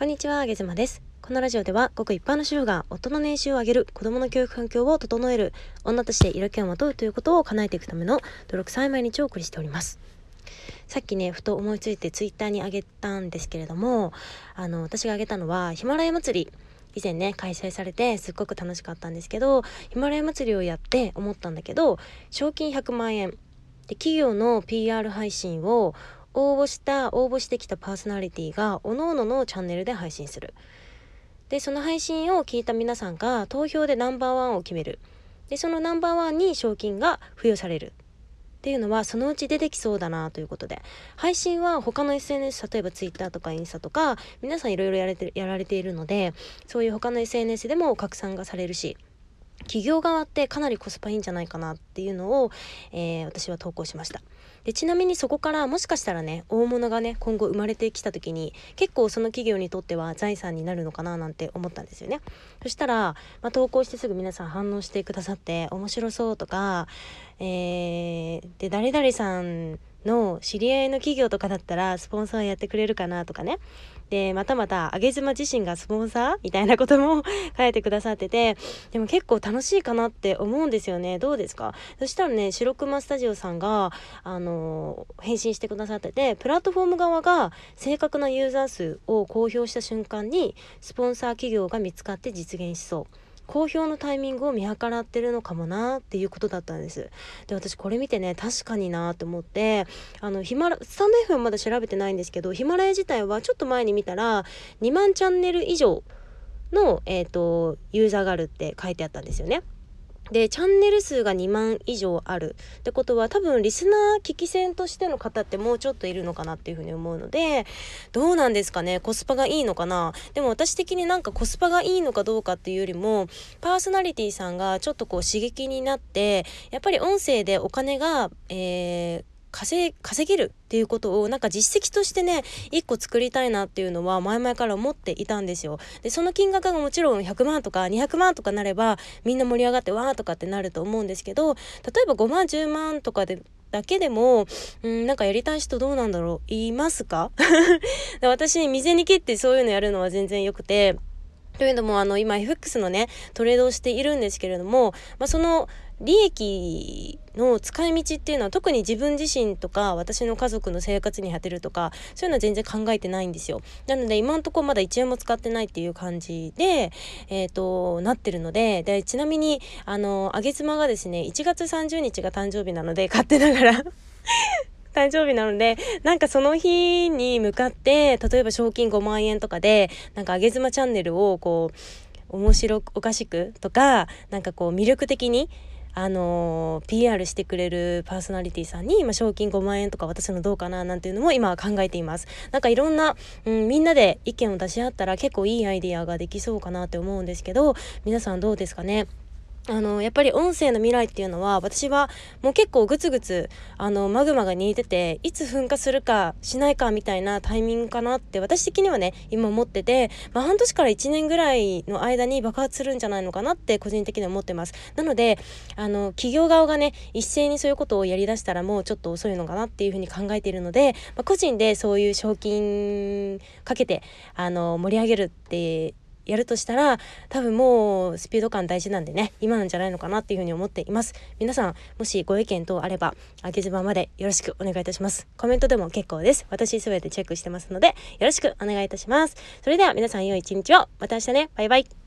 こんにちは、げずまです。このラジオでは、ごく一般の主婦が夫の年収を上げる、子供の教育環境を整える、女として色気をまとうということを叶えていくための努力さえ毎日をお送りしております。さっきね、ふと思いついてツイッターにあげたんですけれども、あの、私があげたのは、ヒマラヤ祭り。以前ね開催されてすっごく楽しかったんですけどヒマラヤ祭りをやって思ったんだけど賞金100万円で企業の PR 配信を応募した応募してきたパーソナリティが各々のチャンネルで配信する。でその配信を聞いた皆さんが投票でナンバーワンを決める。でそのナンバーワンに賞金が付与される。っていうのはそのうち出てきそうだなということで。配信は他の SNS 例えば Twitter とかインスタとか皆さんいろいろやれてやられているのでそういう他の SNS でも拡散がされるし企業側ってかなりコスパいいんじゃないかなっていうのを、えー、私は投稿しました。でちなみにそこからもしかしたらね大物がね今後生まれてきた時に結構その企業にとっては財産になるのかななんて思ったんですよね。そしたら、まあ、投稿してすぐ皆さん反応してくださって面白そうとか、えー、で誰々さんの知り合いの企業とかだったらスポンサーやってくれるかなとかね。でまたまた上妻自身がスポンサーみたいなことも書いてくださっててでも結構楽しいかなって思うんですよね。どうですか？そしたらね白熊スタジオさんがあの返信してくださっててプラットフォーム側が正確なユーザー数を公表した瞬間にスポンサー企業が見つかって実現しそう。公表のタイミングを見計らってるのかもなっていうことだったんです。で私これ見てね確かになと思ってあのヒマラスタンド F はまだ調べてないんですけどヒマラヤ自体はちょっと前に見たら2万チャンネル以上の、えーとユーザーがあるって書いてあったんですよね。でチャンネル数が2万以上ある。ってことは多分リスナー聞き戦としての方ってもうちょっといるのかなっていうふうに思うのでどうなんですかね？コスパがいいのかな？でも私的になんかコスパがいいのかどうかっていうよりもパーソナリティさんがちょっとこう刺激になってやっぱり音声でお金が、えー、稼げるっていうことをなんか実績としてね1個作りたいなっていうのは前々から思っていたんですよ。でその金額がもちろん100万とか200万とかなればみんな盛り上がってわーとかってなると思うんですけど例えば5万10万とかでだけでも、うん、なんかやりたい人どうなんだろう？いますか？私、店に切ってそういうのやるのは全然良くて、というのも、あの、今 FX のね、トレードをしているんですけれども、まあ、その、利益の使い道っていうのは特に自分自身とか私の家族の生活に充てるとかそういうのは全然考えてないんですよ。なので今んとこまだ1円も使ってないっていう感じでえっ、ー、となってるのででちなみにあのあげ妻がですね1月30日が誕生日なので勝手ながら。誕生日なので、なんかその日に向かって、例えば賞金5万円とかで、なんかあげ妻チャンネルをこう、面白おかしくとか、なんかこう魅力的に、あの PR してくれるパーソナリティさんに、今、賞金5万円とか渡すのどうかななんていうのも今考えています。なんかいろんな、うん、みんなで意見を出し合ったら結構いいアイディアができそうかなって思うんですけど皆さんどうですかね？あのやっぱり音声の未来っていうのは私はもう結構グツグツあのマグマが煮えてていつ噴火するかしないかみたいなタイミングかなって私的にはね今思ってて、まあ、半年から1年ぐらいの間に爆発するんじゃないのかなって個人的には思ってます。なのであの企業側がね一斉にそういうことをやりだしたらもうちょっと遅いのかなっていうふうに考えているので、まあ、個人でそういう賞金かけてあの盛り上げるってやるとしたら多分もうスピード感大事なんでね今なんじゃないのかなっていうふうに思っています。皆さんもしご意見等あればあげずままでよろしくお願いいたします。コメントでも結構です。私すべてチェックしてますのでよろしくお願いいたします。それでは皆さん良い一日を。また明日ね。バイバイ。